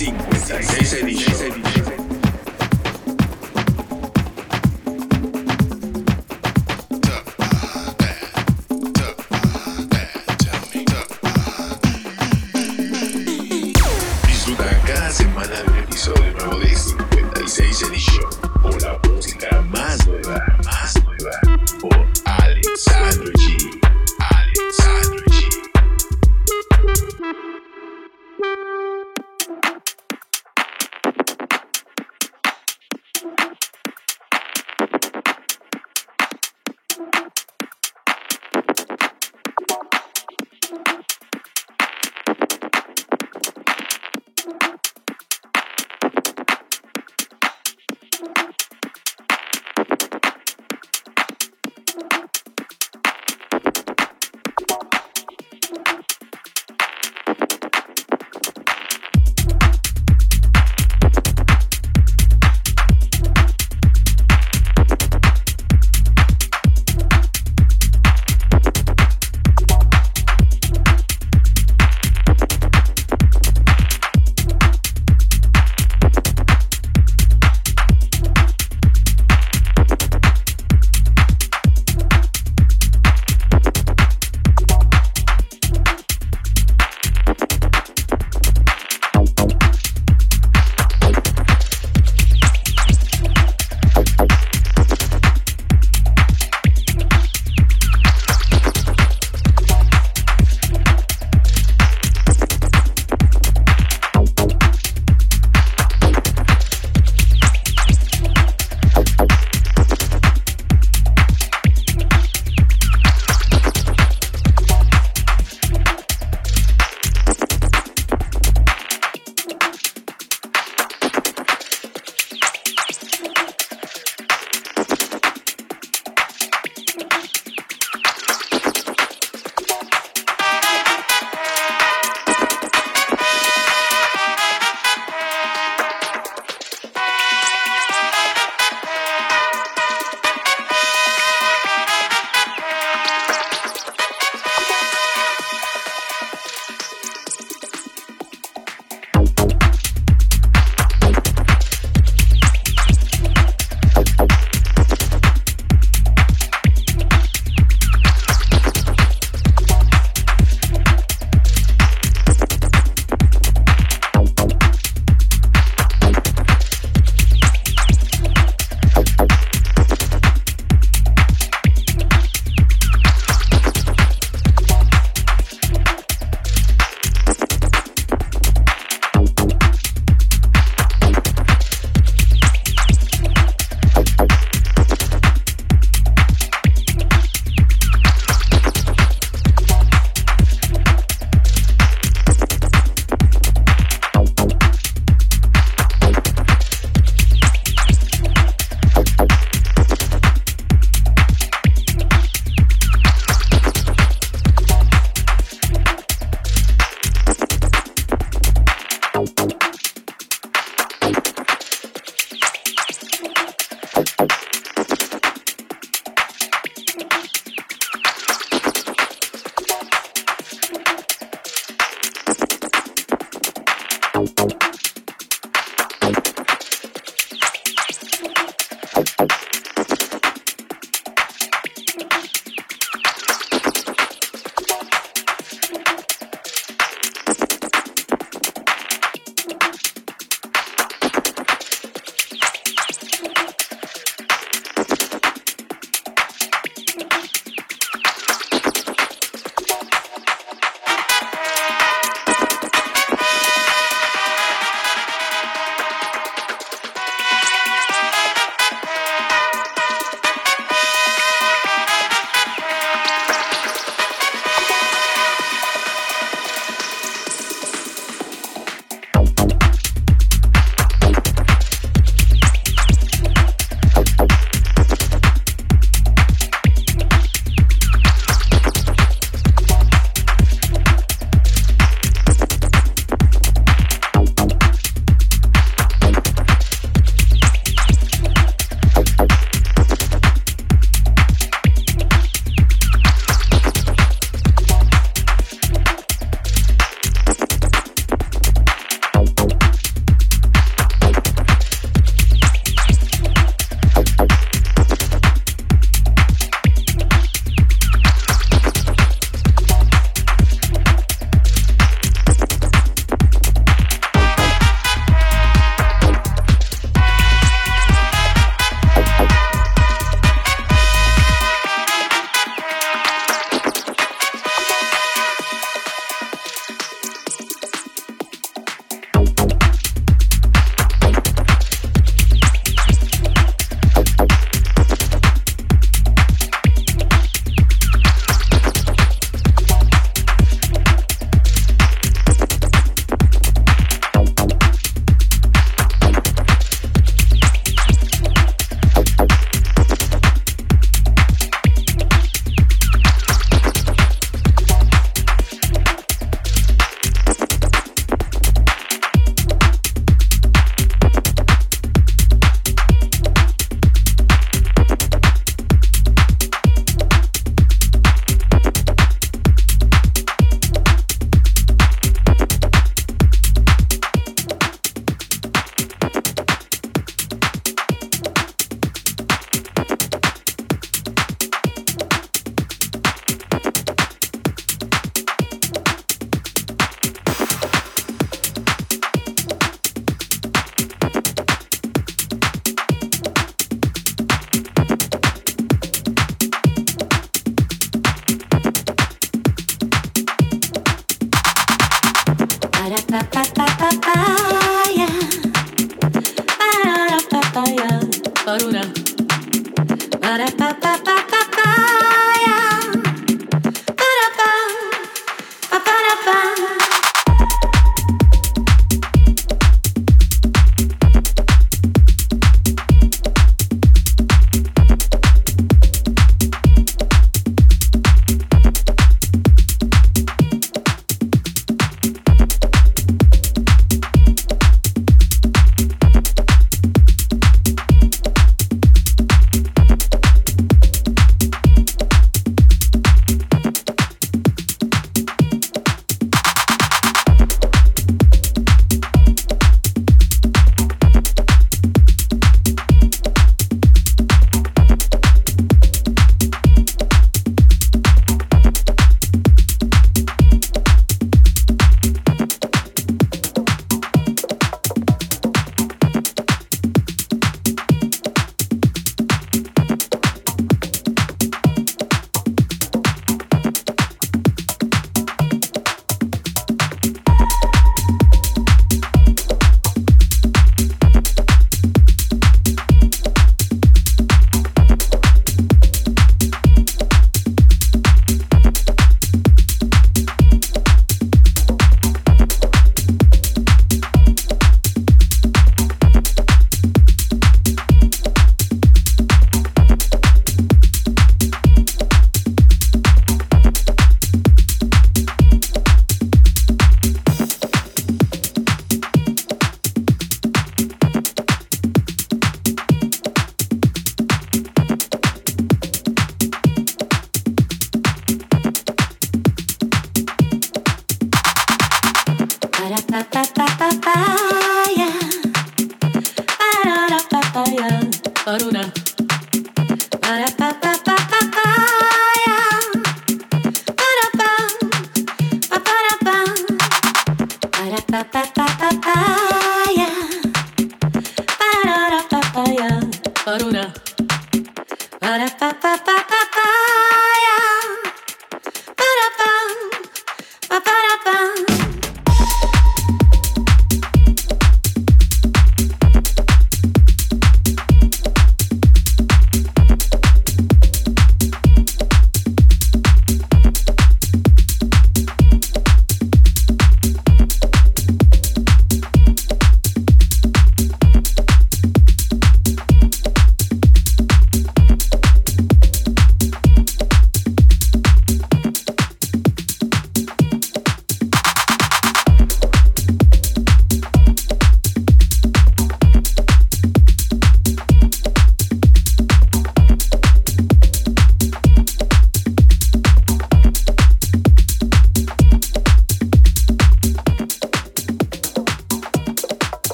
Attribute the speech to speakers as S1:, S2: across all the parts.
S1: 5, 6, 6 edition.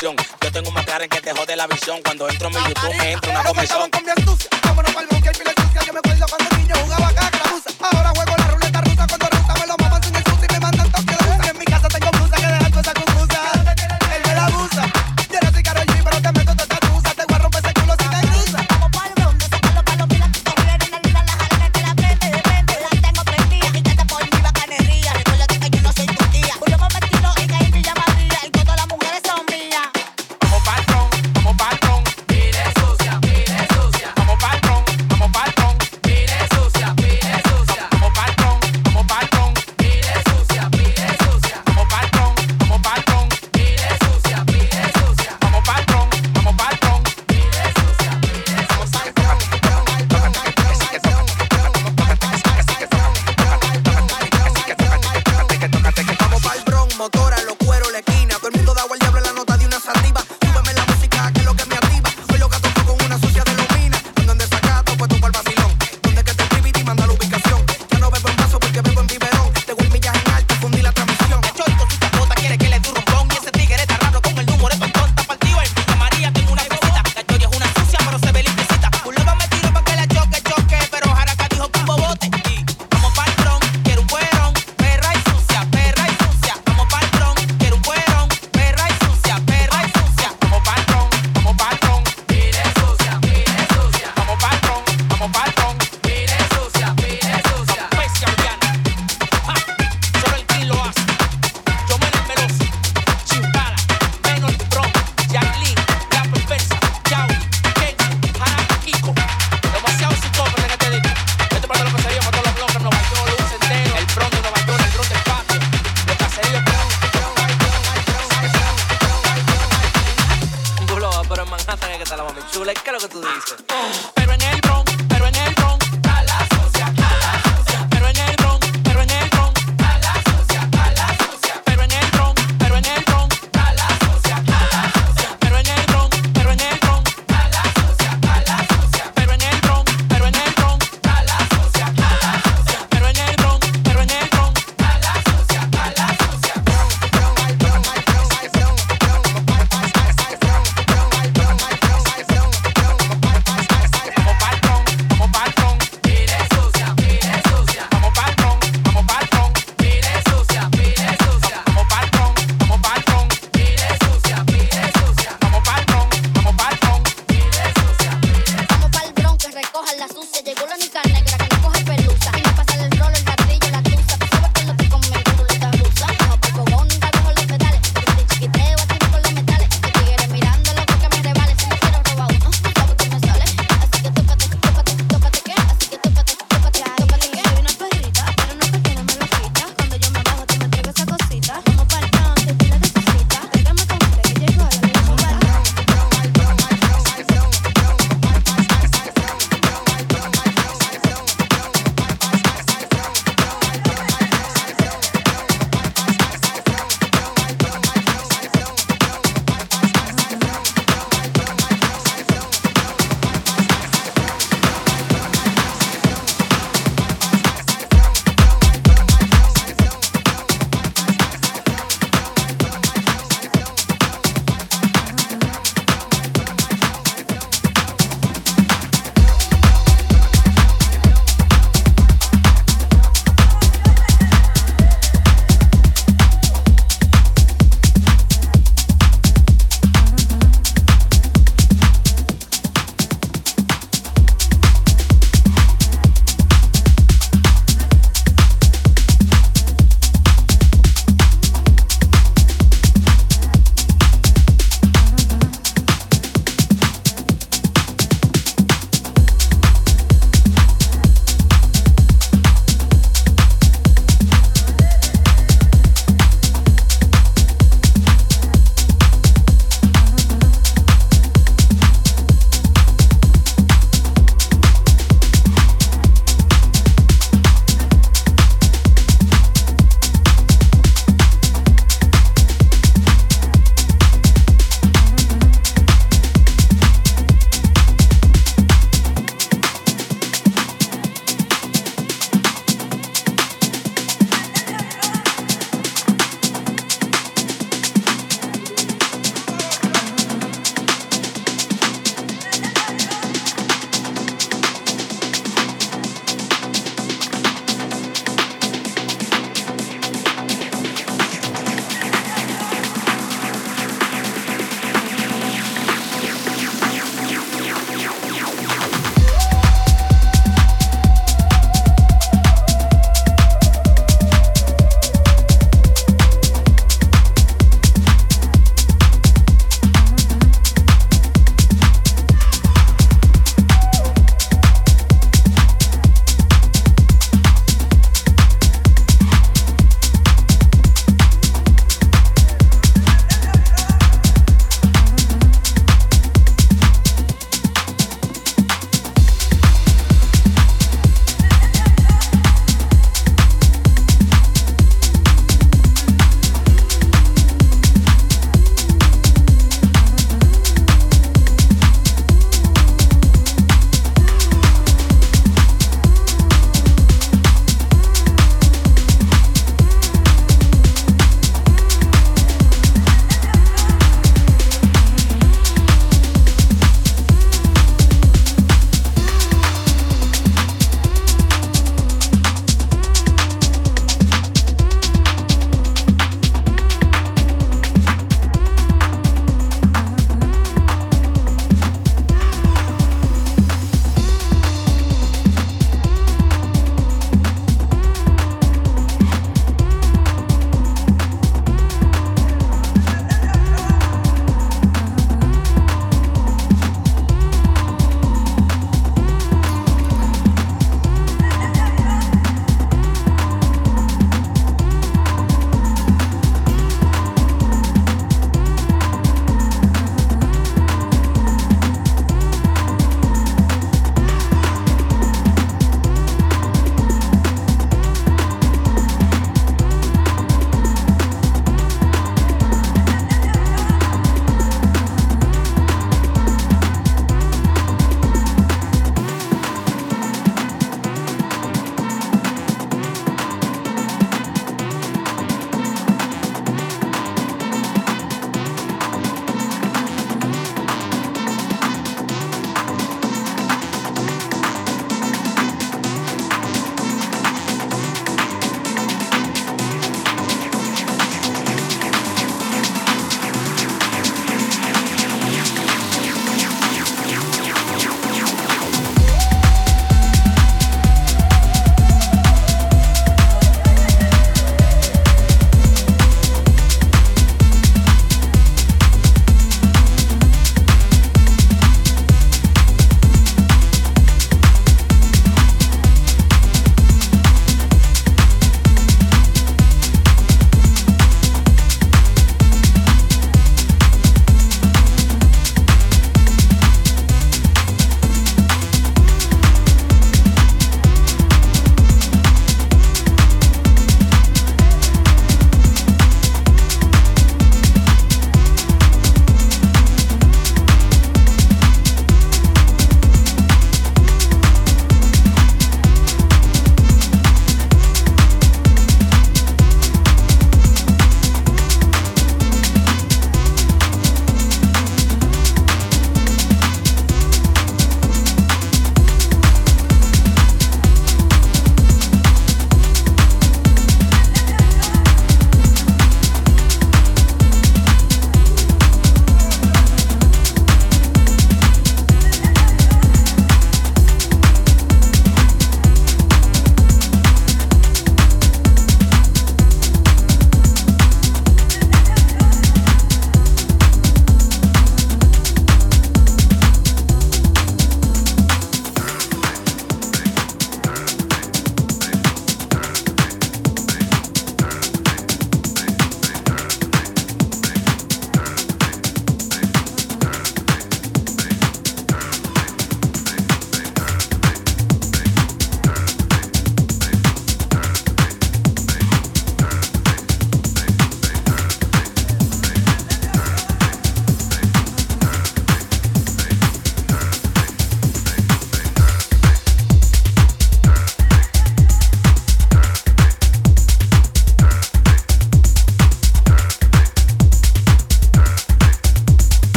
S2: Yo tengo más cara en que te jode la visión. Cuando entro en mi YouTube me entra una
S3: comisión.